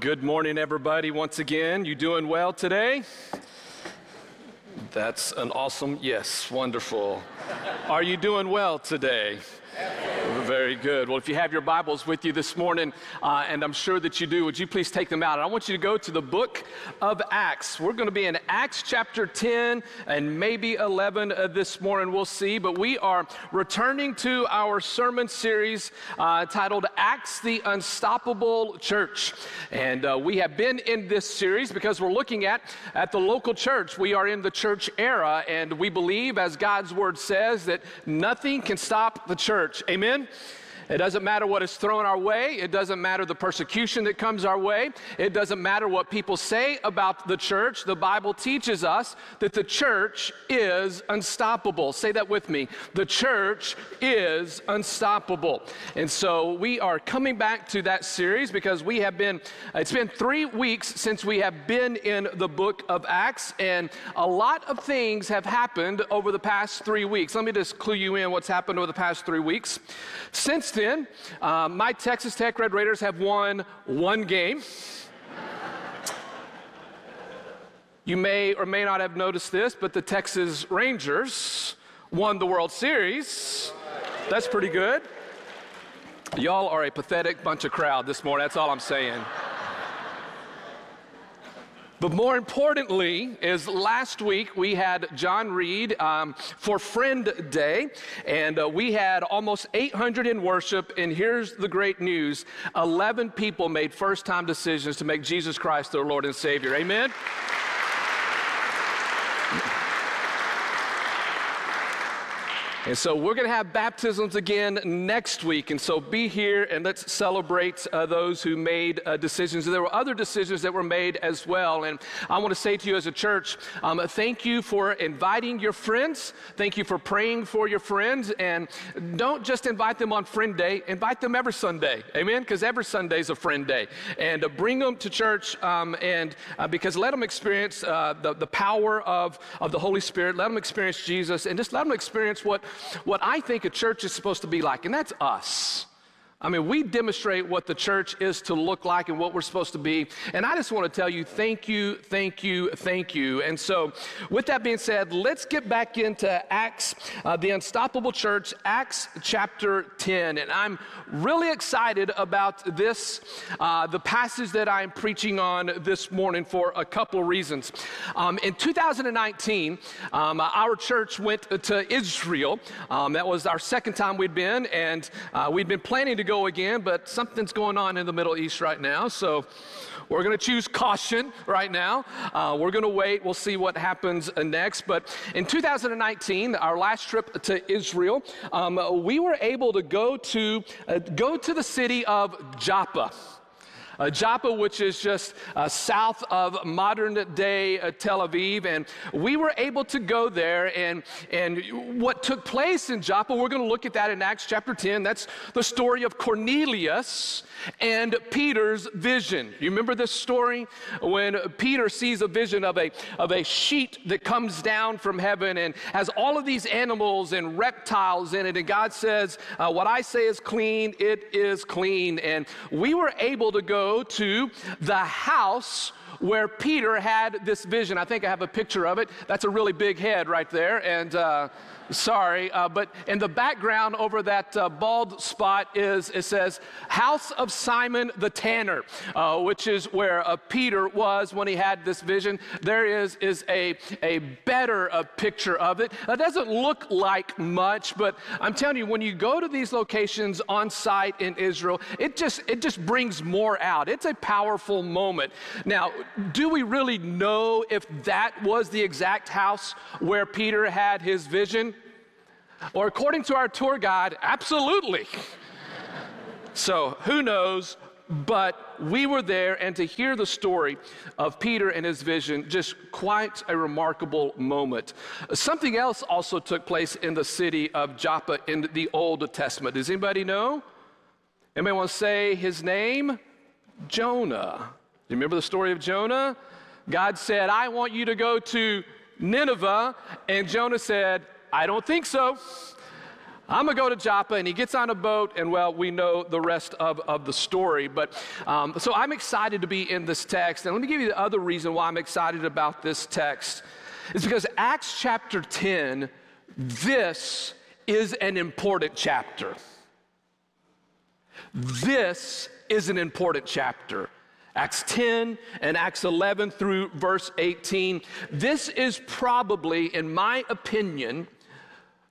good morning, everybody. Once again, you doing well today? That's an awesome yes, wonderful. Are you doing well today? Very good. Well, if you have your Bibles with you this morning, uh, and I'm sure that you do, would you please take them out? And I want you to go to the book of Acts. We're going to be in Acts chapter 10 and maybe 11 uh, this morning. We'll see. But we are returning to our sermon series uh, titled Acts the Unstoppable Church. And uh, we have been in this series because we're looking at, at the local church. We are in the church era, and we believe, as God's word says, that nothing can stop the church. Amen? Amen. It doesn't matter what is thrown our way. It doesn't matter the persecution that comes our way. It doesn't matter what people say about the church. The Bible teaches us that the church is unstoppable. Say that with me. The church is unstoppable. And so we are coming back to that series because we have been, it's been three weeks since we have been in the book of Acts, and a lot of things have happened over the past three weeks. Let me just clue you in what's happened over the past three weeks. Since then, uh, my Texas Tech Red Raiders have won one game. You may or may not have noticed this, but the Texas Rangers won the World Series. That's pretty good. Y'all are a pathetic bunch of crowd this morning. That's all I'm saying. But more importantly, is last week we had John Reed um, for Friend Day, and uh, we had almost 800 in worship. And here's the great news 11 people made first time decisions to make Jesus Christ their Lord and Savior. Amen. And so we're going to have baptisms again next week. And so be here and let's celebrate uh, those who made uh, decisions. There were other decisions that were made as well. And I want to say to you as a church, um, thank you for inviting your friends. Thank you for praying for your friends. And don't just invite them on Friend Day, invite them every Sunday. Amen? Because every Sunday is a Friend Day. And uh, bring them to church um, and uh, because let them experience uh, the, the power of, of the Holy Spirit. Let them experience Jesus and just let them experience what what I think a church is supposed to be like, and that's us. I mean, we demonstrate what the church is to look like and what we're supposed to be. And I just want to tell you, thank you, thank you, thank you. And so, with that being said, let's get back into Acts, uh, the Unstoppable Church, Acts chapter 10. And I'm really excited about this, uh, the passage that I'm preaching on this morning for a couple of reasons. Um, in 2019, um, our church went to Israel. Um, that was our second time we'd been, and uh, we'd been planning to go again, but something's going on in the Middle East right now. So we're going to choose caution right now. Uh, we're going to wait. We'll see what happens uh, next. But in 2019, our last trip to Israel, um, we were able to go to uh, go to the city of Joppa uh, Joppa, which is just uh, south of modern day uh, Tel Aviv. And we were able to go there. And, and what took place in Joppa, we're going to look at that in Acts chapter 10. That's the story of Cornelius and Peter's vision. You remember this story? When Peter sees a vision of a, of a sheet that comes down from heaven and has all of these animals and reptiles in it. And God says, uh, What I say is clean, it is clean. And we were able to go to the house where Peter had this vision. I think I have a picture of it. That's a really big head right there. And, uh, Sorry, uh, but in the background over that uh, bald spot is it says House of Simon the Tanner, uh, which is where uh, Peter was when he had this vision. There is is a a better uh, picture of it. It doesn't look like much, but I'm telling you, when you go to these locations on site in Israel, it just it just brings more out. It's a powerful moment. Now, do we really know if that was the exact house where Peter had his vision? Or according to our tour guide, absolutely. so who knows? But we were there, and to hear the story of Peter and his vision, just quite a remarkable moment. Something else also took place in the city of Joppa in the Old Testament. Does anybody know? Anybody want to say his name? Jonah. You remember the story of Jonah? God said, I want you to go to Nineveh, and Jonah said, I don't think so. I'm gonna go to Joppa, and he gets on a boat, and well, we know the rest of, of the story. But um, so I'm excited to be in this text, and let me give you the other reason why I'm excited about this text. It's because Acts chapter 10, this is an important chapter. This is an important chapter. Acts 10 and Acts 11 through verse 18. This is probably, in my opinion,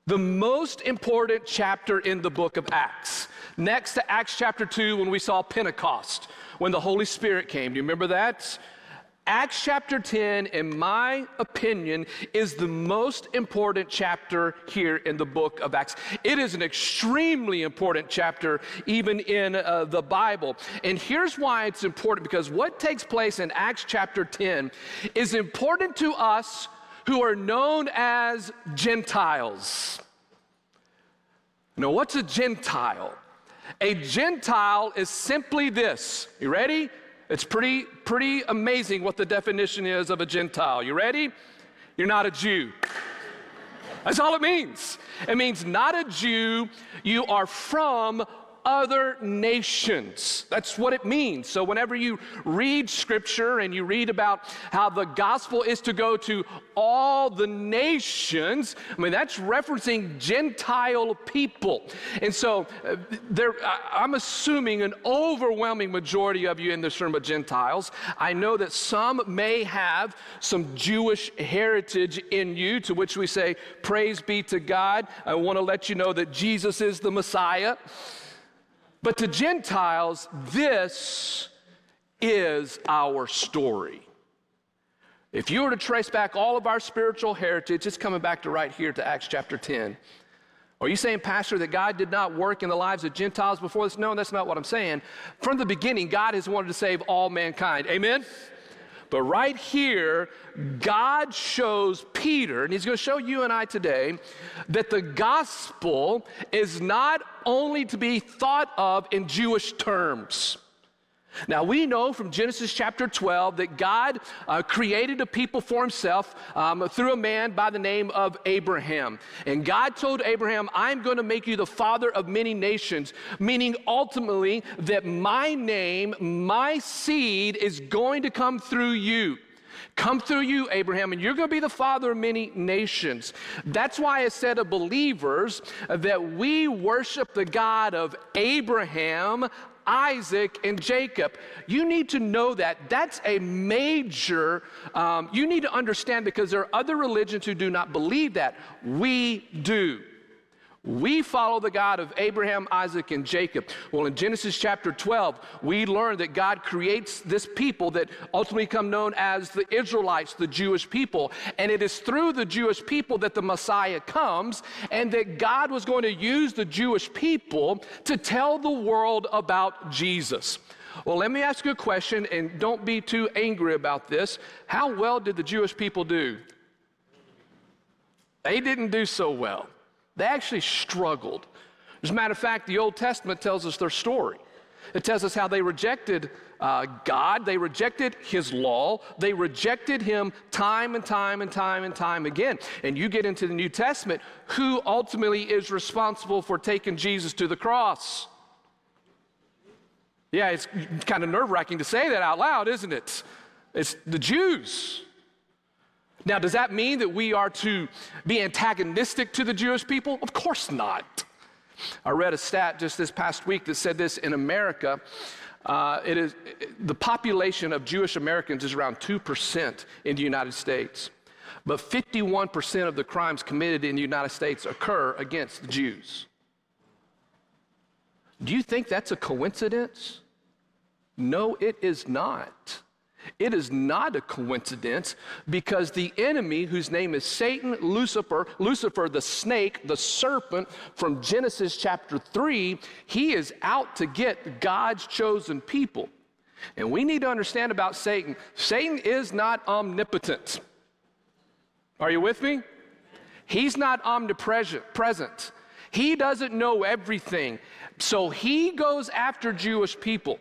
the most important chapter in the book of Acts. Next to Acts chapter 2, when we saw Pentecost, when the Holy Spirit came. Do you remember that? Acts chapter 10, in my opinion, is the most important chapter here in the book of Acts. It is an extremely important chapter, even in uh, the Bible. And here's why it's important because what takes place in Acts chapter 10 is important to us who are known as Gentiles. Now, what's a Gentile? A Gentile is simply this. You ready? It's pretty, pretty amazing what the definition is of a Gentile. You ready? You're not a Jew. That's all it means. It means not a Jew, you are from other nations. That's what it means. So, whenever you read scripture and you read about how the gospel is to go to all the nations, I mean, that's referencing Gentile people. And so, uh, there, I'm assuming an overwhelming majority of you in this room are Gentiles. I know that some may have some Jewish heritage in you, to which we say, Praise be to God. I want to let you know that Jesus is the Messiah. But to Gentiles, this is our story. If you were to trace back all of our spiritual heritage, it's coming back to right here to Acts chapter 10. Are you saying, Pastor, that God did not work in the lives of Gentiles before this? No, that's not what I'm saying. From the beginning, God has wanted to save all mankind. Amen? But right here, God shows Peter, and he's going to show you and I today, that the gospel is not only to be thought of in Jewish terms. Now, we know from Genesis chapter 12 that God uh, created a people for himself um, through a man by the name of Abraham. And God told Abraham, I'm going to make you the father of many nations, meaning ultimately that my name, my seed is going to come through you come through you, Abraham, and you're going to be the father of many nations. That's why I said of believers that we worship the God of Abraham, Isaac, and Jacob. You need to know that. That's a major, um, you need to understand because there are other religions who do not believe that. We do. We follow the God of Abraham, Isaac, and Jacob. Well, in Genesis chapter 12, we learn that God creates this people that ultimately become known as the Israelites, the Jewish people. And it is through the Jewish people that the Messiah comes, and that God was going to use the Jewish people to tell the world about Jesus. Well, let me ask you a question, and don't be too angry about this. How well did the Jewish people do? They didn't do so well. They actually struggled. As a matter of fact, the Old Testament tells us their story. It tells us how they rejected uh, God, they rejected His law, they rejected Him time and time and time and time again. And you get into the New Testament, who ultimately is responsible for taking Jesus to the cross? Yeah, it's kind of nerve wracking to say that out loud, isn't it? It's the Jews. Now, does that mean that we are to be antagonistic to the Jewish people? Of course not. I read a stat just this past week that said this in America. Uh, it is the population of Jewish Americans is around 2% in the United States, but 51% of the crimes committed in the United States occur against the Jews. Do you think that's a coincidence? No, it is not. It is not a coincidence because the enemy, whose name is Satan, Lucifer, Lucifer, the snake, the serpent from Genesis chapter 3, he is out to get God's chosen people. And we need to understand about Satan Satan is not omnipotent. Are you with me? He's not omnipresent. He doesn't know everything. So he goes after Jewish people.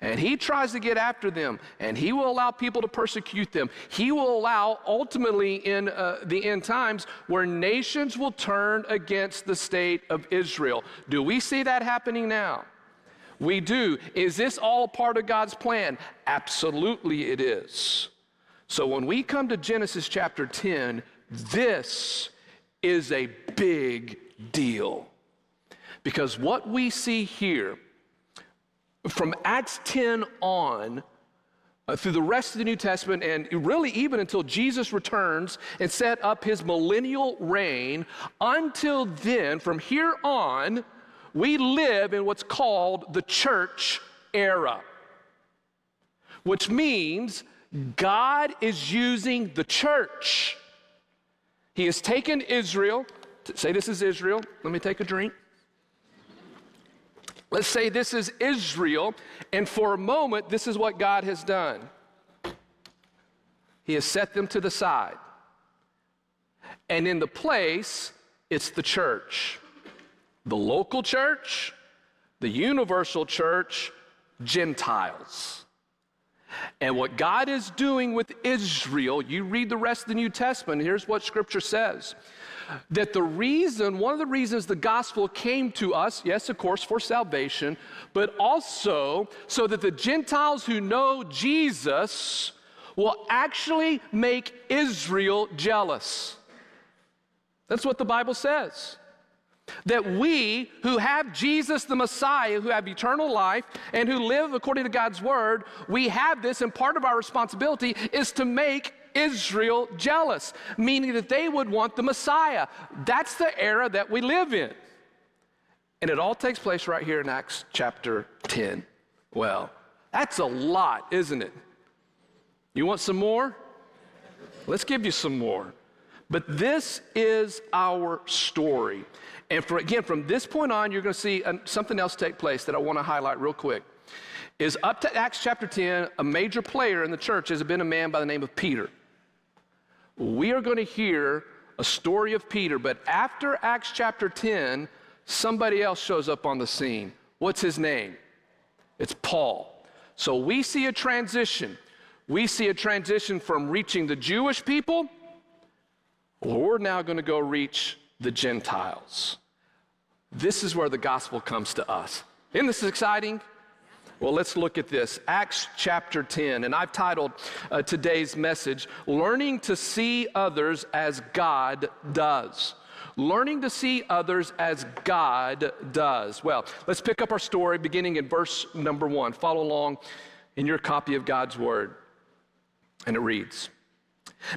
And he tries to get after them, and he will allow people to persecute them. He will allow, ultimately, in uh, the end times, where nations will turn against the state of Israel. Do we see that happening now? We do. Is this all part of God's plan? Absolutely, it is. So when we come to Genesis chapter 10, this is a big deal. Because what we see here, from Acts 10 on, uh, through the rest of the New Testament, and really even until Jesus returns and set up his millennial reign, until then, from here on, we live in what's called the church era, which means God is using the church. He has taken Israel, say this is Israel, let me take a drink. Let's say this is Israel, and for a moment, this is what God has done. He has set them to the side. And in the place, it's the church the local church, the universal church, Gentiles. And what God is doing with Israel, you read the rest of the New Testament, here's what Scripture says that the reason, one of the reasons the gospel came to us, yes, of course, for salvation, but also so that the Gentiles who know Jesus will actually make Israel jealous. That's what the Bible says. That we who have Jesus the Messiah, who have eternal life, and who live according to God's word, we have this, and part of our responsibility is to make Israel jealous, meaning that they would want the Messiah. That's the era that we live in. And it all takes place right here in Acts chapter 10. Well, that's a lot, isn't it? You want some more? Let's give you some more. But this is our story. And for, again, from this point on, you're going to see something else take place that I want to highlight real quick. Is up to Acts chapter 10, a major player in the church has been a man by the name of Peter. We are going to hear a story of Peter, but after Acts chapter 10, somebody else shows up on the scene. What's his name? It's Paul. So we see a transition. We see a transition from reaching the Jewish people, well, we're now going to go reach the Gentiles. This is where the gospel comes to us. Isn't this exciting? Well, let's look at this. Acts chapter 10. And I've titled uh, today's message, Learning to See Others as God Does. Learning to see others as God does. Well, let's pick up our story beginning in verse number one. Follow along in your copy of God's Word. And it reads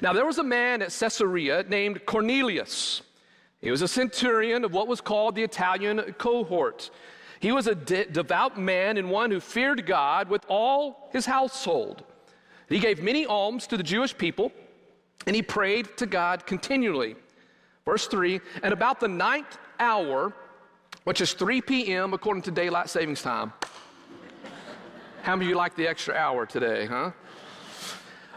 Now there was a man at Caesarea named Cornelius. He was a centurion of what was called the Italian cohort. He was a de- devout man and one who feared God with all his household. He gave many alms to the Jewish people, and he prayed to God continually. Verse 3 And about the ninth hour, which is 3 p.m. according to daylight savings time. How many of you like the extra hour today, huh?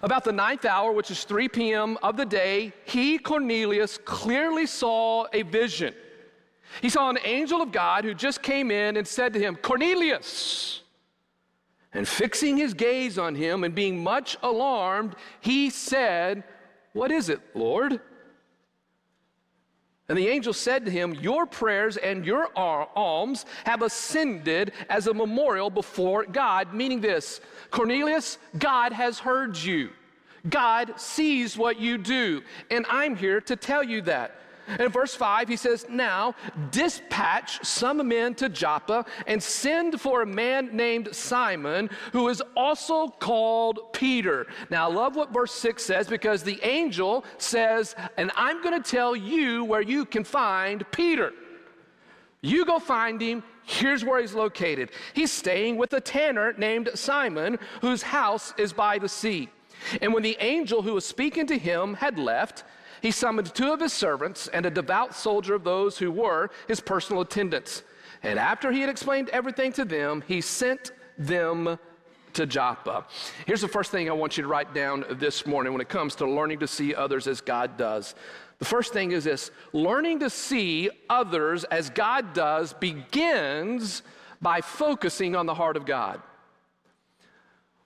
About the ninth hour, which is 3 p.m. of the day, he, Cornelius, clearly saw a vision. He saw an angel of God who just came in and said to him, Cornelius. And fixing his gaze on him and being much alarmed, he said, What is it, Lord? And the angel said to him, Your prayers and your alms have ascended as a memorial before God. Meaning this Cornelius, God has heard you. God sees what you do. And I'm here to tell you that. In verse 5, he says, Now dispatch some men to Joppa and send for a man named Simon, who is also called Peter. Now, I love what verse 6 says because the angel says, And I'm going to tell you where you can find Peter. You go find him. Here's where he's located. He's staying with a tanner named Simon, whose house is by the sea. And when the angel who was speaking to him had left, he summoned two of his servants and a devout soldier of those who were his personal attendants. And after he had explained everything to them, he sent them to Joppa. Here's the first thing I want you to write down this morning when it comes to learning to see others as God does. The first thing is this learning to see others as God does begins by focusing on the heart of God.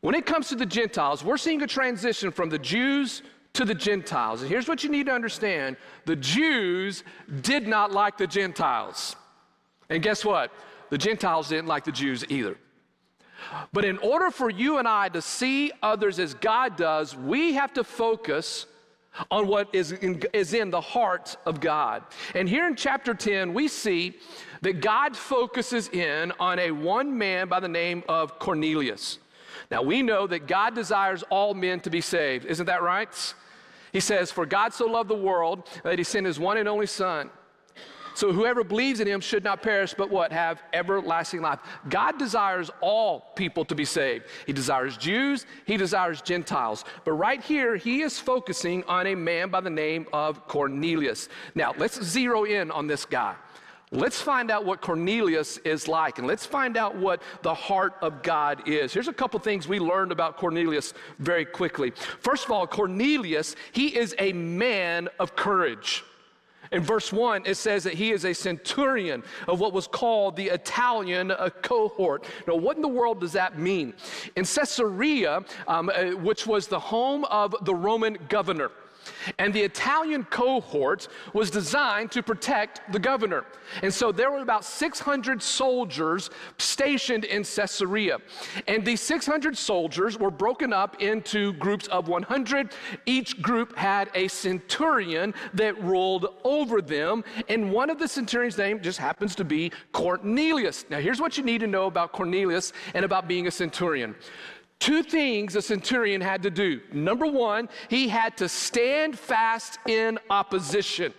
when it comes to the Gentiles, we're seeing a transition from the Jews to the Gentiles. And here's what you need to understand the Jews did not like the Gentiles. And guess what? The Gentiles didn't like the Jews either. But in order for you and I to see others as God does, we have to focus on what is in, is in the heart of God. And here in chapter 10, we see that God focuses in on a one man by the name of Cornelius. Now, we know that God desires all men to be saved. Isn't that right? He says, For God so loved the world that he sent his one and only Son so whoever believes in him should not perish, but what? Have everlasting life. God desires all people to be saved. He desires Jews, he desires Gentiles. But right here, he is focusing on a man by the name of Cornelius. Now, let's zero in on this guy. Let's find out what Cornelius is like and let's find out what the heart of God is. Here's a couple things we learned about Cornelius very quickly. First of all, Cornelius, he is a man of courage. In verse 1, it says that he is a centurion of what was called the Italian cohort. Now, what in the world does that mean? In Caesarea, um, uh, which was the home of the Roman governor, and the Italian cohort was designed to protect the governor. And so there were about 600 soldiers stationed in Caesarea. And these 600 soldiers were broken up into groups of 100. Each group had a centurion that ruled over them. And one of the centurions' name just happens to be Cornelius. Now, here's what you need to know about Cornelius and about being a centurion. Two things a centurion had to do. Number one, he had to stand fast in opposition.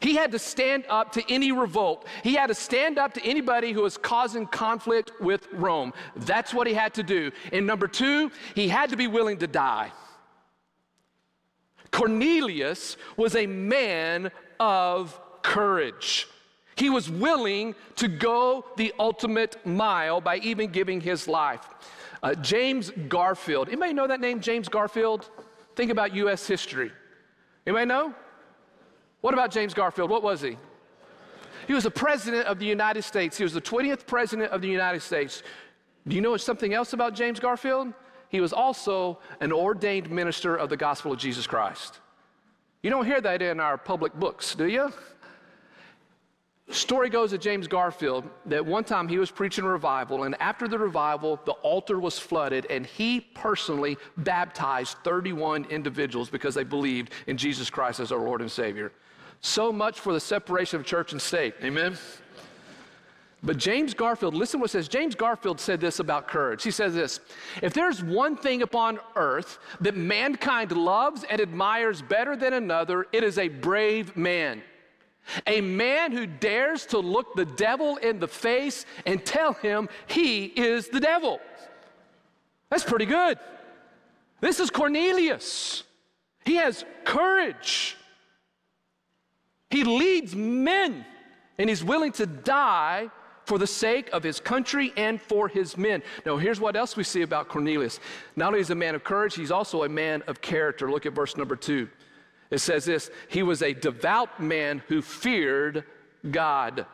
He had to stand up to any revolt. He had to stand up to anybody who was causing conflict with Rome. That's what he had to do. And number two, he had to be willing to die. Cornelius was a man of courage. He was willing to go the ultimate mile by even giving his life. Uh, James Garfield. Anybody know that name, James Garfield? Think about U.S. history. Anybody know? What about James Garfield? What was he? He was the president of the United States. He was the 20th president of the United States. Do you know something else about James Garfield? He was also an ordained minister of the gospel of Jesus Christ. You don't hear that in our public books, do you? Story goes of James Garfield that one time he was preaching a revival, and after the revival, the altar was flooded, and he personally baptized 31 individuals because they believed in Jesus Christ as our Lord and Savior. So much for the separation of church and state. Amen? But James Garfield, listen what it says. James Garfield said this about courage. He says this If there's one thing upon earth that mankind loves and admires better than another, it is a brave man. A man who dares to look the devil in the face and tell him he is the devil. That's pretty good. This is Cornelius. He has courage. He leads men and he's willing to die for the sake of his country and for his men. Now, here's what else we see about Cornelius. Not only is a man of courage, he's also a man of character. Look at verse number two. It says this He was a devout man who feared God.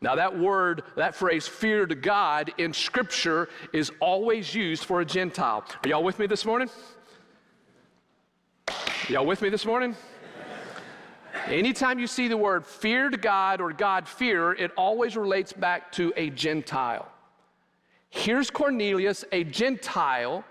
Now, that word, that phrase, feared God in Scripture is always used for a Gentile. Are y'all with me this morning? Y'all with me this morning? Anytime you see the word feared God or God fear, it always relates back to a Gentile. Here's Cornelius, a Gentile,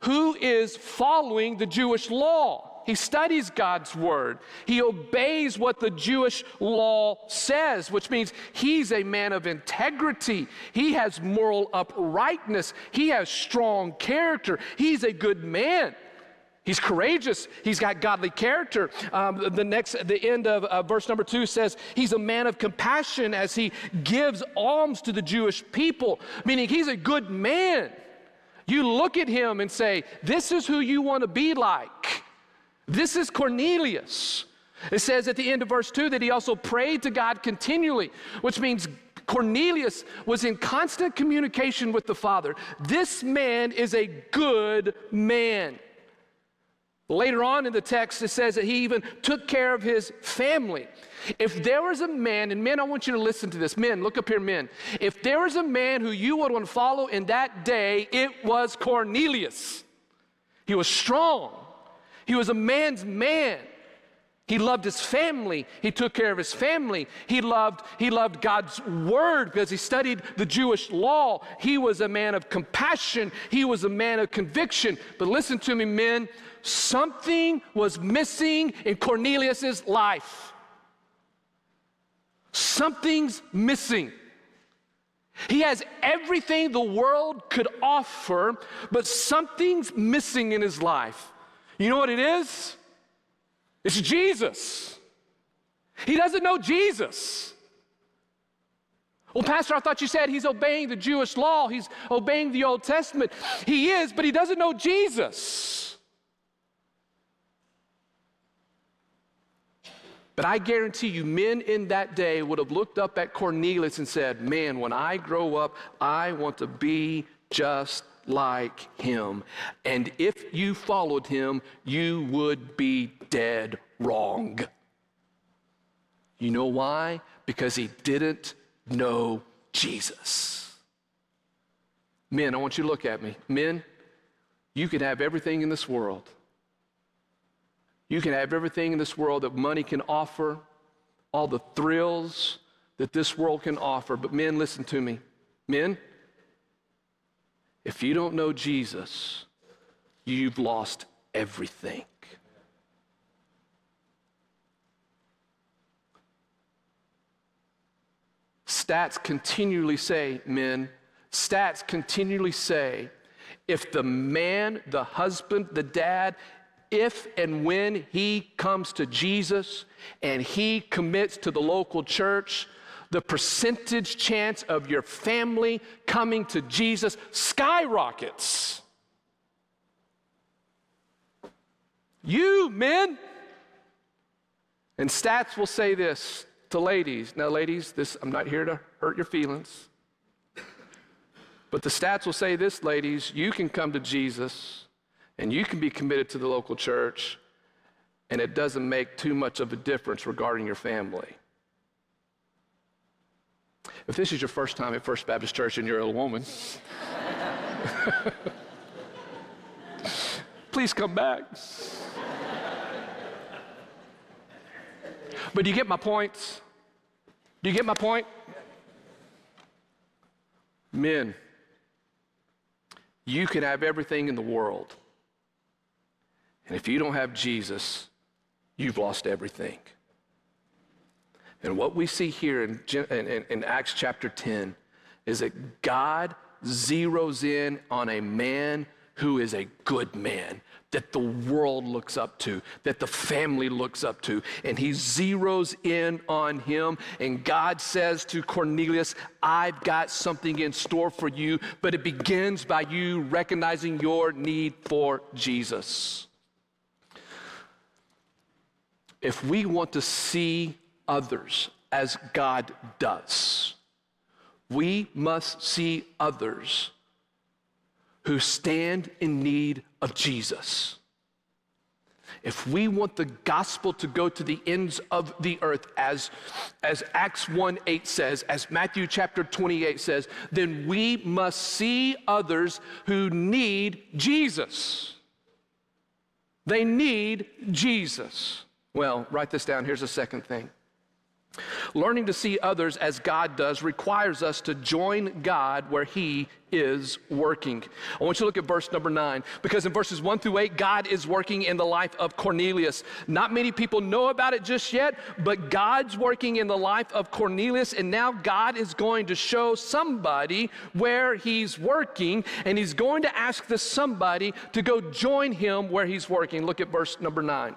who is following the Jewish law. He studies God's word. He obeys what the Jewish law says, which means he's a man of integrity. He has moral uprightness. He has strong character. He's a good man. He's courageous. He's got godly character. Um, the next, the end of uh, verse number two says he's a man of compassion as he gives alms to the Jewish people, meaning he's a good man. You look at him and say, This is who you want to be like. This is Cornelius. It says at the end of verse 2 that he also prayed to God continually, which means Cornelius was in constant communication with the Father. This man is a good man. Later on in the text, it says that he even took care of his family. If there was a man, and men, I want you to listen to this. Men, look up here, men. If there was a man who you would want to follow in that day, it was Cornelius. He was strong, he was a man's man. He loved his family. He took care of his family. He loved, he loved God's word because he studied the Jewish law. He was a man of compassion. He was a man of conviction. But listen to me, men, something was missing in Cornelius's life. Something's missing. He has everything the world could offer, but something's missing in his life. You know what it is? It's Jesus. He doesn't know Jesus. Well, Pastor, I thought you said he's obeying the Jewish law, he's obeying the Old Testament. He is, but he doesn't know Jesus. But I guarantee you, men in that day would have looked up at Cornelius and said, Man, when I grow up, I want to be just like him. And if you followed him, you would be dead wrong. You know why? Because he didn't know Jesus. Men, I want you to look at me. Men, you can have everything in this world. You can have everything in this world that money can offer, all the thrills that this world can offer. But men, listen to me. Men, if you don't know Jesus, you've lost everything. Stats continually say, men, stats continually say, if the man, the husband, the dad, if and when he comes to Jesus and he commits to the local church, the percentage chance of your family coming to Jesus skyrockets. You men, and stats will say this to ladies. Now, ladies, this I'm not here to hurt your feelings. But the stats will say this, ladies, you can come to Jesus and you can be committed to the local church, and it doesn't make too much of a difference regarding your family. If this is your first time at First Baptist Church and you're a woman, please come back. But do you get my points? Do you get my point? Men, you can have everything in the world. And if you don't have Jesus, you've lost everything. And what we see here in, in, in, Acts chapter 10 is that God zeroes in on a man who is a good man that the world looks up to, that the family looks up to. And he zeroes in on him. And God says to Cornelius, I've got something in store for you, but it begins by you recognizing your need for Jesus. If we want to see others as God does, we must see others who stand in need of Jesus. If we want the gospel to go to the ends of the earth, as, as Acts 1 8 says, as Matthew chapter 28 says, then we must see others who need Jesus. They need Jesus. Well, write this down. Here's a second thing Learning to see others as God does requires us to join God where He is working. I want you to look at verse number nine, because in verses one through eight, God is working in the life of Cornelius. Not many people know about it just yet, but God's working in the life of Cornelius, and now God is going to show somebody where He's working, and He's going to ask this somebody to go join Him where He's working. Look at verse number nine.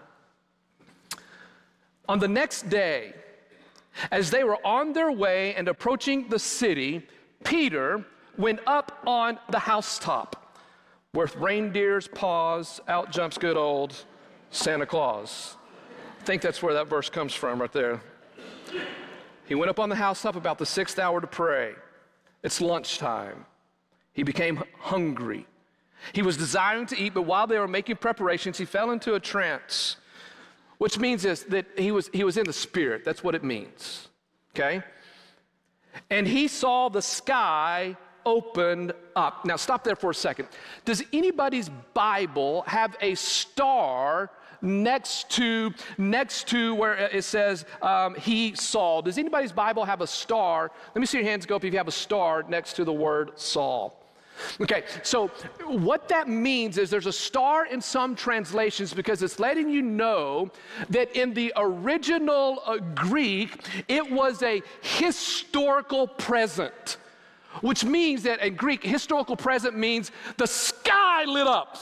On the next day, as they were on their way and approaching the city, Peter went up on the housetop. With reindeer's paws, out jumps good old Santa Claus. I think that's where that verse comes from, right there. He went up on the housetop about the sixth hour to pray. It's lunchtime. He became hungry. He was desiring to eat, but while they were making preparations, he fell into a trance, which means this that he was, he was in the spirit. That's what it means. Okay? And he saw the sky opened up. Now, stop there for a second. Does anybody's Bible have a star next to next to where it says um, he saw? Does anybody's Bible have a star? Let me see your hands go up if you have a star next to the word Saul. Okay, so what that means is there's a star in some translations because it's letting you know that in the original uh, Greek, it was a historical present which means that in Greek, historical present means the sky lit up.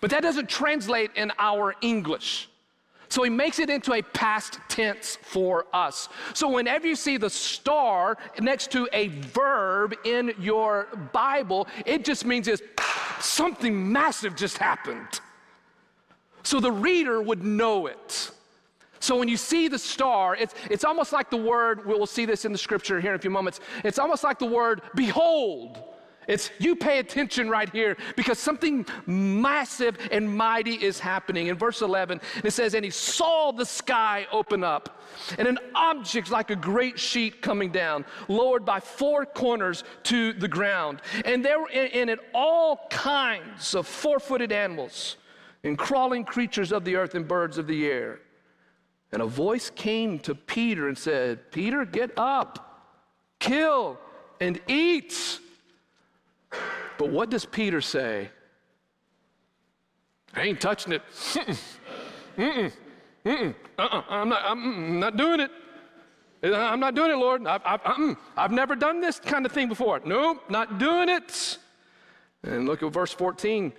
But that doesn't translate in our English. So he makes it into a past tense for us. So whenever you see the star next to a verb in your Bible, it just means is something massive just happened. So the reader would know it. So when you see the star, it's, it's almost like the word, we'll see this in the scripture here in a few moments, it's almost like the word behold. It's you pay attention right here because something massive and mighty is happening. In verse 11, it says, And he saw the sky open up, and an object like a great sheet coming down, lowered by four corners to the ground. And there were in it all kinds of four footed animals, and crawling creatures of the earth, and birds of the air. And a voice came to Peter and said, Peter, get up, kill, and eat. But what does Peter say? I ain't touching it. Mm-mm. Mm-mm. Uh-uh. I'm, not, I'm not doing it. I'm not doing it, Lord. I've, I've. I've never done this kind of thing before. Nope, not doing it. And look at verse 14,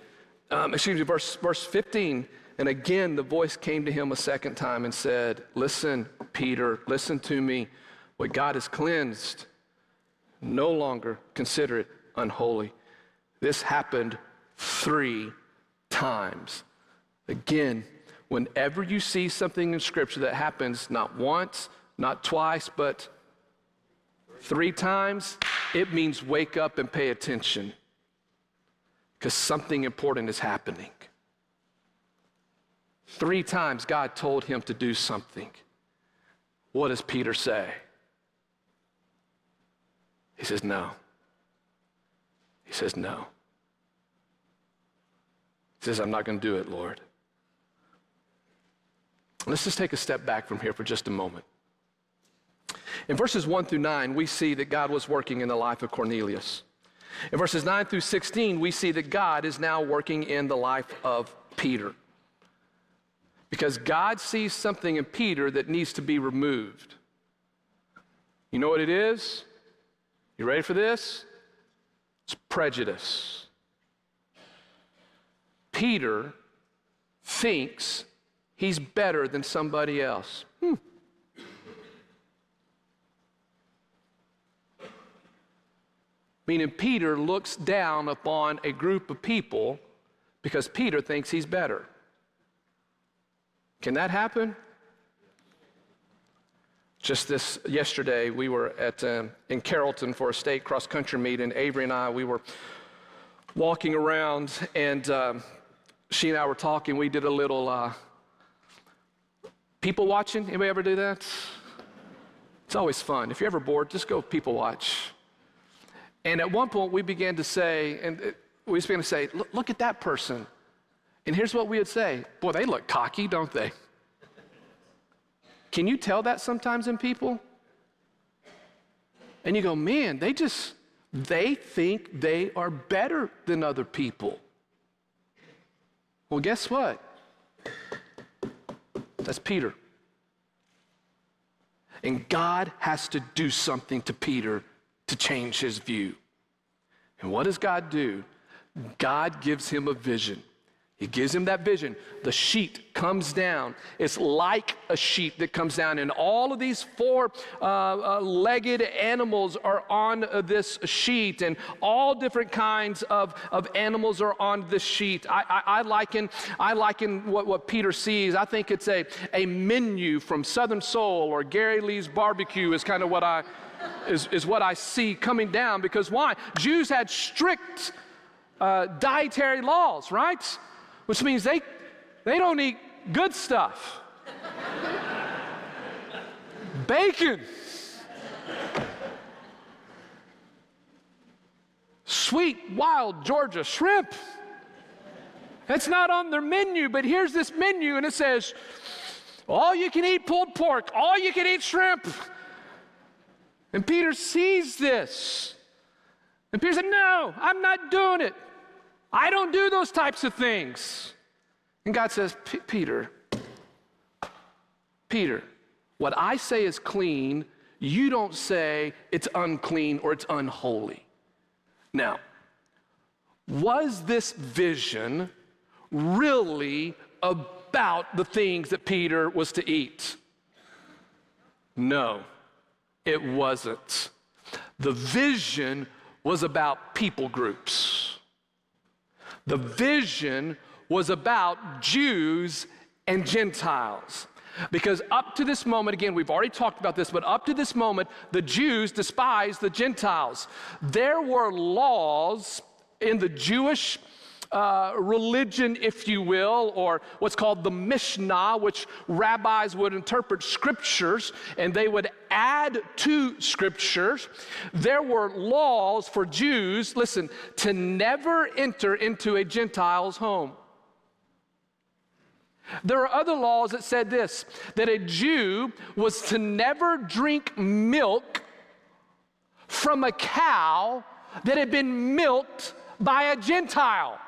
um, excuse me, verse, verse 15. And again, the voice came to him a second time and said, Listen, Peter, listen to me. What God has cleansed, no longer consider it unholy. This happened three times. Again, whenever you see something in Scripture that happens not once, not twice, but three times, it means wake up and pay attention because something important is happening. Three times God told him to do something. What does Peter say? He says, No. He says, No. He says, I'm not going to do it, Lord. Let's just take a step back from here for just a moment. In verses 1 through 9, we see that God was working in the life of Cornelius. In verses 9 through 16, we see that God is now working in the life of Peter. Because God sees something in Peter that needs to be removed. You know what it is? You ready for this? It's prejudice. Peter thinks he's better than somebody else. Hmm. Meaning, Peter looks down upon a group of people because Peter thinks he's better. Can that happen? Just this yesterday, we were at um, in Carrollton for a state cross country meet, and Avery and I we were walking around, and um, she and I were talking. We did a little uh, people watching. Anybody ever do that? It's always fun. If you're ever bored, just go people watch. And at one point, we began to say, and uh, we began to say, look, look at that person. And here's what we would say Boy, they look cocky, don't they? Can you tell that sometimes in people? And you go, man, they just, they think they are better than other people. Well, guess what? That's Peter. And God has to do something to Peter to change his view. And what does God do? God gives him a vision. He gives him that vision. The sheet comes down. It's like a sheet that comes down, and all of these four uh, uh, legged animals are on uh, this sheet, and all different kinds of, of animals are on this sheet. I, I, I, liken, I liken what, what Peter sees. I think it's a, a menu from Southern Soul or Gary Lee's barbecue, is kind of what I. Is, is what I see coming down because why? Jews had strict uh, dietary laws, right? Which means they, they don't eat good stuff. Bacon. Sweet, wild Georgia shrimp. It's not on their menu, but here's this menu, and it says, all you can eat pulled pork, all you can eat shrimp. And Peter sees this. And Peter said, No, I'm not doing it. I don't do those types of things. And God says, Peter, Peter, what I say is clean, you don't say it's unclean or it's unholy. Now, was this vision really about the things that Peter was to eat? No, it wasn't. The vision was about people groups. The vision was about Jews and Gentiles. Because up to this moment, again, we've already talked about this, but up to this moment, the Jews despised the Gentiles. There were laws in the Jewish uh, religion, if you will, or what's called the Mishnah, which rabbis would interpret scriptures and they would add to scriptures. There were laws for Jews, listen, to never enter into a Gentile's home. There are other laws that said this that a Jew was to never drink milk from a cow that had been milked by a Gentile.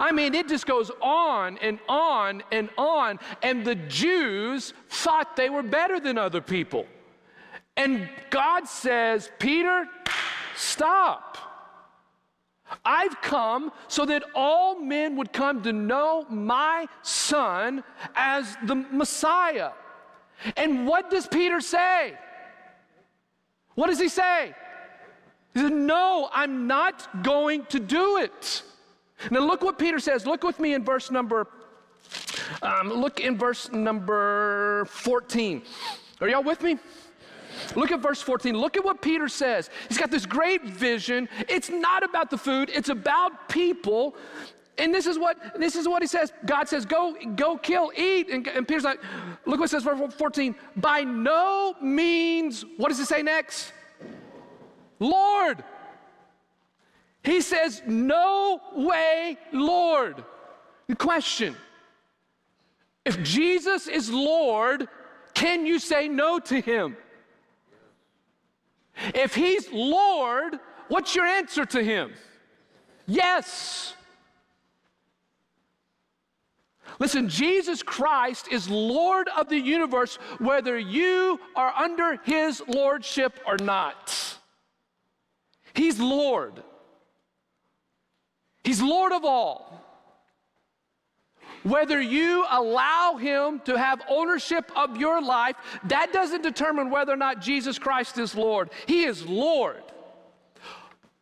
I mean, it just goes on and on and on. And the Jews thought they were better than other people. And God says, Peter, stop. I've come so that all men would come to know my son as the Messiah. And what does Peter say? What does he say? He said, No, I'm not going to do it. Now, look what Peter says. Look with me in verse number, um, look in verse number 14. Are y'all with me? Look at verse 14. Look at what Peter says. He's got this great vision. It's not about the food, it's about people. And this is what this is what he says. God says, "Go, go, kill, eat." And, and Peter's like, "Look what it says, verse 14. By no means, what does it say next? Lord." He says, No way, Lord. The question if Jesus is Lord, can you say no to him? If he's Lord, what's your answer to him? Yes. Listen, Jesus Christ is Lord of the universe, whether you are under his lordship or not. He's Lord. He's Lord of all. Whether you allow Him to have ownership of your life, that doesn't determine whether or not Jesus Christ is Lord. He is Lord.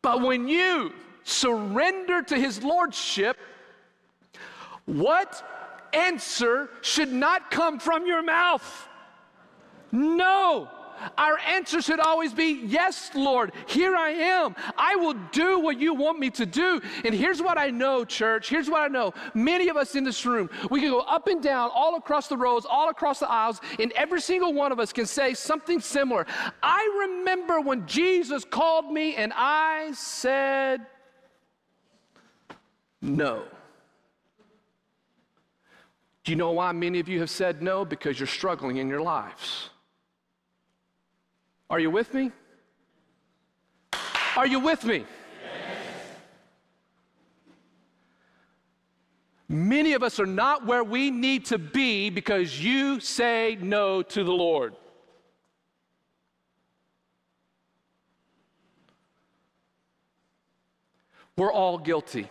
But when you surrender to His Lordship, what answer should not come from your mouth? No. Our answer should always be, Yes, Lord, here I am. I will do what you want me to do. And here's what I know, church. Here's what I know. Many of us in this room, we can go up and down, all across the rows, all across the aisles, and every single one of us can say something similar. I remember when Jesus called me and I said, No. Do you know why many of you have said no? Because you're struggling in your lives. Are you with me? Are you with me? Many of us are not where we need to be because you say no to the Lord. We're all guilty.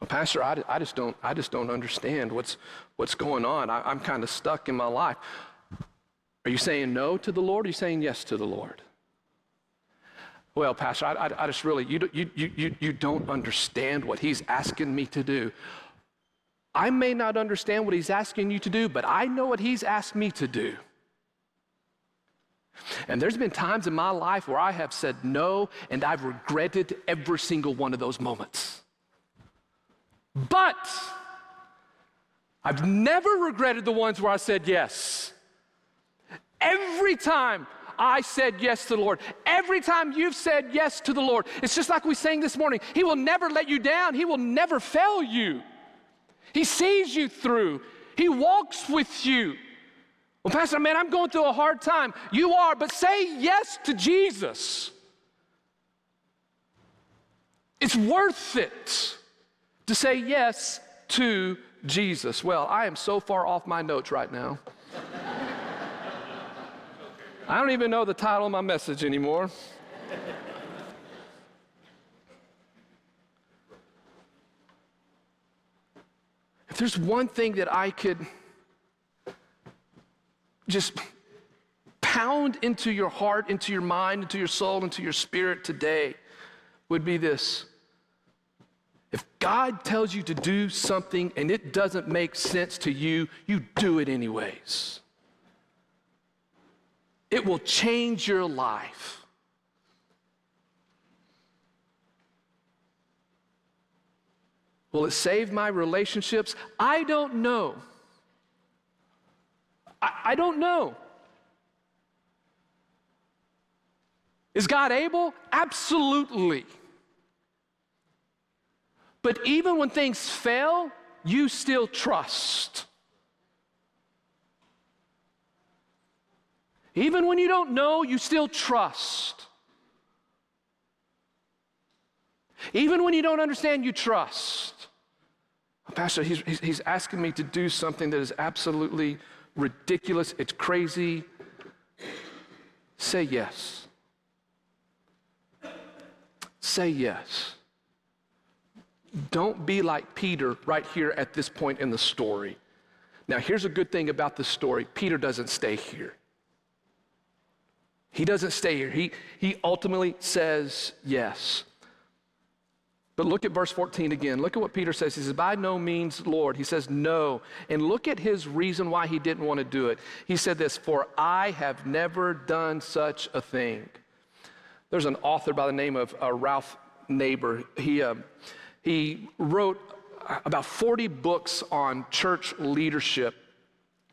Well, Pastor, I, I, just don't, I just don't understand what's, what's going on. I, I'm kind of stuck in my life. Are you saying no to the Lord? Or are you saying yes to the Lord? Well, Pastor, I, I, I just really, you, you, you, you don't understand what He's asking me to do. I may not understand what He's asking you to do, but I know what He's asked me to do. And there's been times in my life where I have said no, and I've regretted every single one of those moments. But I've never regretted the ones where I said yes. Every time I said yes to the Lord. Every time you've said yes to the Lord, it's just like we sang this morning. He will never let you down, He will never fail you. He sees you through, He walks with you. Well, Pastor, man, I'm going through a hard time. You are, but say yes to Jesus. It's worth it to say yes to Jesus. Well, I am so far off my notes right now. I don't even know the title of my message anymore. if there's one thing that I could just pound into your heart, into your mind, into your soul, into your spirit today would be this. If God tells you to do something and it doesn't make sense to you, you do it anyways. It will change your life. Will it save my relationships? I don't know. I, I don't know. Is God able? Absolutely. But even when things fail, you still trust. Even when you don't know, you still trust. Even when you don't understand, you trust. Pastor, he's, he's asking me to do something that is absolutely ridiculous, it's crazy. Say yes. Say yes. Don't be like Peter right here at this point in the story. Now, here's a good thing about this story Peter doesn't stay here. He doesn't stay here. He, he ultimately says yes. But look at verse 14 again. Look at what Peter says. He says, By no means, Lord. He says, No. And look at his reason why he didn't want to do it. He said this, For I have never done such a thing. There's an author by the name of uh, Ralph Neighbour. He, uh, he wrote about 40 books on church leadership.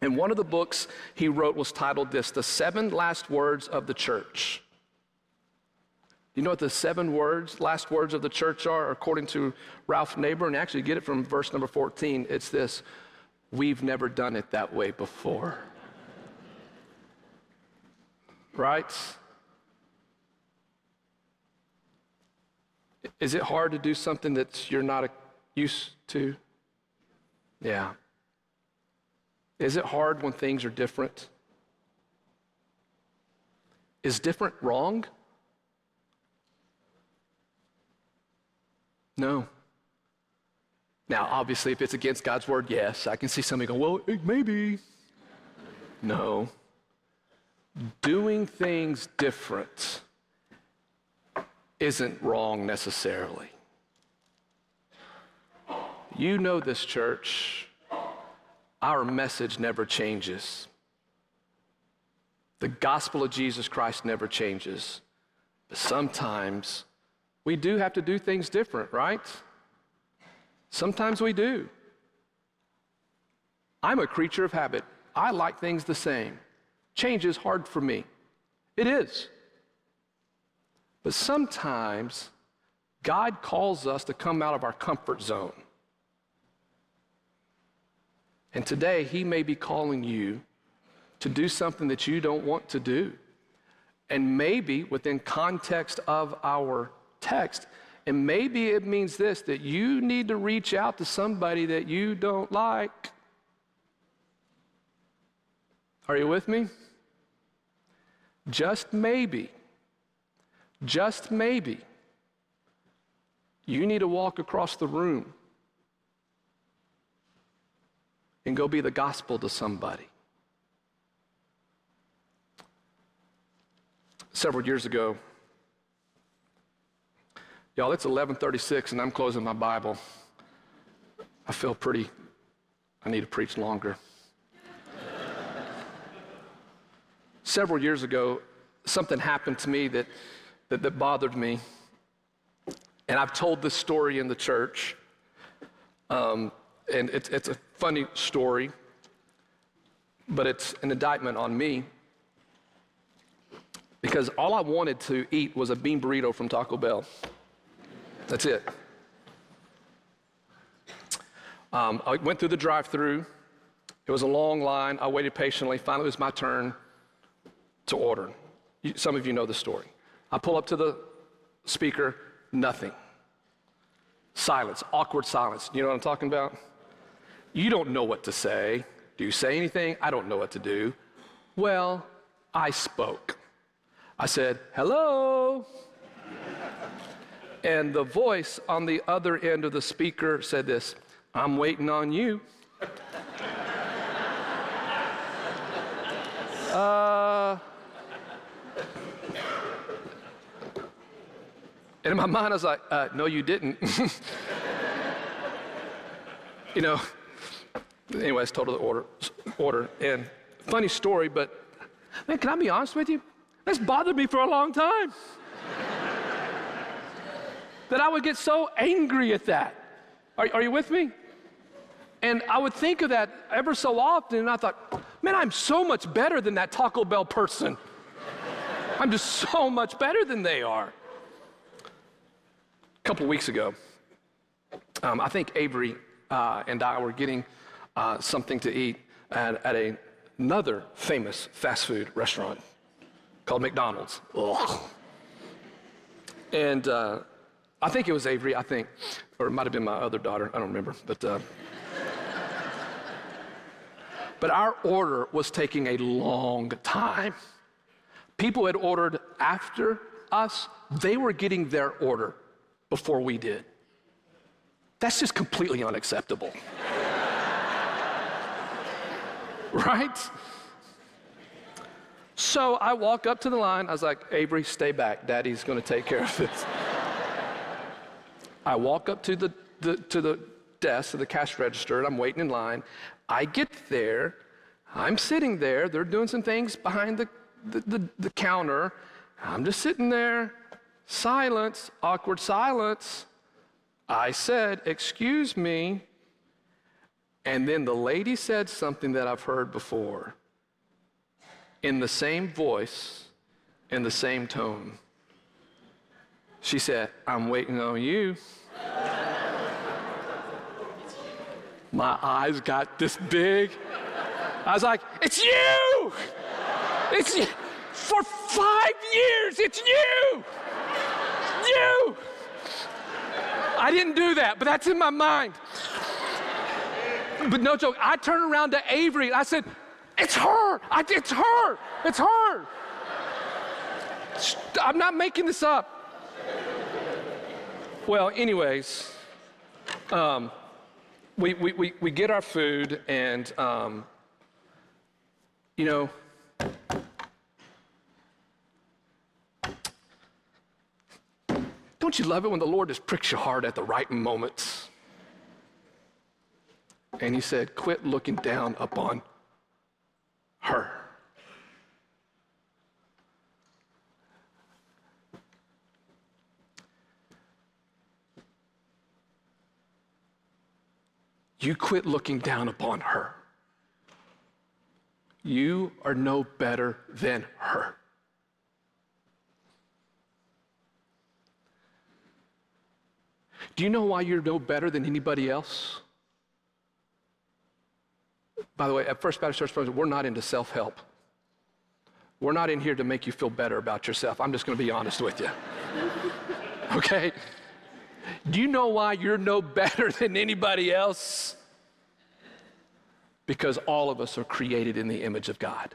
And one of the books he wrote was titled this The Seven Last Words of the Church. You know what the seven words, last words of the church are, according to Ralph Neighbour? And actually, get it from verse number 14. It's this We've never done it that way before. right? Is it hard to do something that you're not used to? Yeah. Is it hard when things are different? Is different wrong? No. Now, obviously, if it's against God's word, yes. I can see somebody go, well, maybe. No. Doing things different isn't wrong necessarily. You know this church. Our message never changes. The gospel of Jesus Christ never changes. But sometimes we do have to do things different, right? Sometimes we do. I'm a creature of habit. I like things the same. Change is hard for me. It is. But sometimes God calls us to come out of our comfort zone. And today, He may be calling you to do something that you don't want to do. And maybe within context of our text. And maybe it means this that you need to reach out to somebody that you don't like. Are you with me? Just maybe, just maybe, you need to walk across the room and go be the gospel to somebody. Several years ago, Y'all, it's 11:36 and I'm closing my Bible. I feel pretty I need to preach longer. Several years ago, something happened to me that, that, that bothered me. And I've told this story in the church. Um, and it's, it's a funny story, but it's an indictment on me. Because all I wanted to eat was a bean burrito from Taco Bell. That's it. Um, I went through the drive through. It was a long line. I waited patiently. Finally, it was my turn to order. You, some of you know the story. I pull up to the speaker, nothing. Silence, awkward silence. You know what I'm talking about? You don't know what to say. Do you say anything? I don't know what to do. Well, I spoke. I said, hello. and the voice on the other end of the speaker said this I'm waiting on you. uh, and in my mind, I was like, uh, no, you didn't. you know, anyways, total order, order. And funny story, but man, can I be honest with you? That's bothered me for a long time. that I would get so angry at that. Are, are you with me? And I would think of that ever so often, and I thought, man, I'm so much better than that Taco Bell person. I'm just so much better than they are. A couple weeks ago, um, I think Avery uh, and I were getting uh, something to eat at, at a, another famous fast food restaurant called McDonald's. Ugh. And uh, I think it was Avery, I think, or it might have been my other daughter, I don't remember, but. Uh, but our order was taking a long time. People had ordered after us, they were getting their order before we did. That's just completely unacceptable. right? So I walk up to the line. I was like, Avery, stay back. Daddy's going to take care of this. I walk up to the, the, to the desk, to the cash register, and I'm waiting in line. I get there. I'm sitting there. They're doing some things behind the, the, the, the counter. I'm just sitting there. Silence, awkward silence. I said, Excuse me. And then the lady said something that I've heard before in the same voice, in the same tone. She said, I'm waiting on you. My eyes got this big. I was like, It's you! It's you! For five years, it's you! You! I didn't do that, but that's in my mind. But no joke, I turned around to Avery. I said, It's her. I, it's her. It's her. I'm not making this up. Well, anyways, um, we, we, we, we, get our food, and, um, you know, don't you love it when the Lord just pricks your heart at the right moments? And he said, Quit looking down upon her. You quit looking down upon her. You are no better than her. Do you know why you're no better than anybody else? By the way, at First Baptist Church, we're not into self help. We're not in here to make you feel better about yourself. I'm just going to be honest with you. okay? Do you know why you're no better than anybody else? Because all of us are created in the image of God.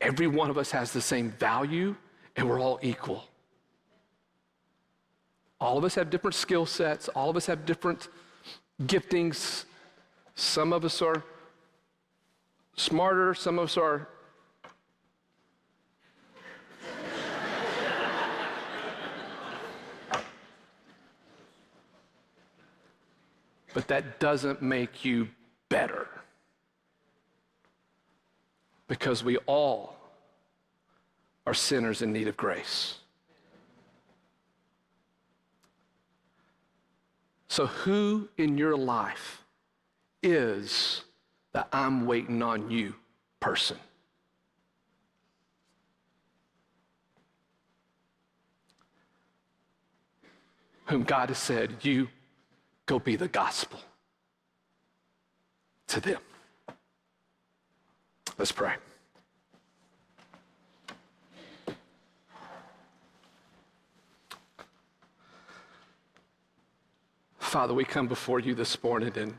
Every one of us has the same value, and we're all equal. All of us have different skill sets, all of us have different giftings. Some of us are smarter, some of us are but that doesn't make you better. because we all are sinners in need of grace. So, who in your life is the I'm waiting on you person? Whom God has said, You go be the gospel to them. Let's pray. Father, we come before you this morning and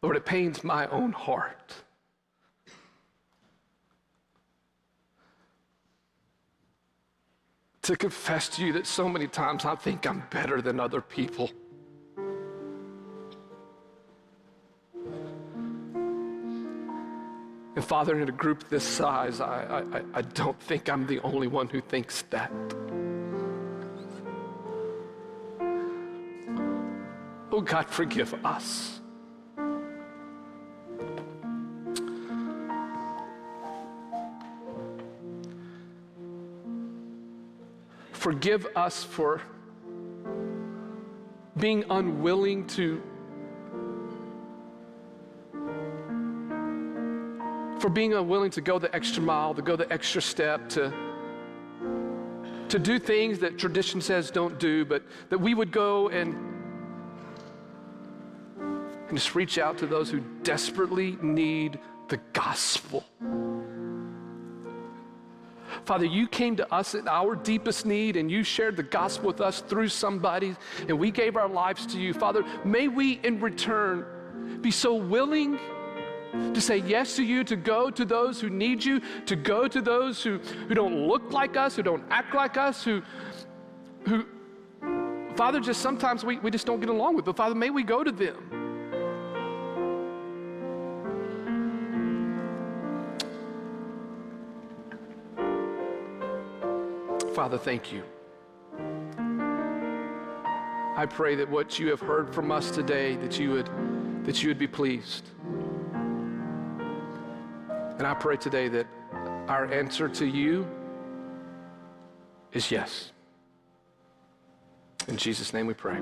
Lord, it pains my own heart. To confess to you that so many times I think I'm better than other people. And Father, in a group this size, I, I, I don't think I'm the only one who thinks that. Oh God, forgive us. Forgive us for being unwilling to for being unwilling to go the extra mile, to go the extra step, to, to do things that tradition says don't do, but that we would go and, and just reach out to those who desperately need the gospel. Father, you came to us in our deepest need and you shared the gospel with us through somebody, and we gave our lives to you. Father, may we in return be so willing to say yes to you, to go to those who need you, to go to those who, who don't look like us, who don't act like us, who, who Father, just sometimes we, we just don't get along with, but Father, may we go to them. Father, thank you. I pray that what you have heard from us today, that you would, that you would be pleased. And I pray today that our answer to you is yes. In Jesus' name we pray.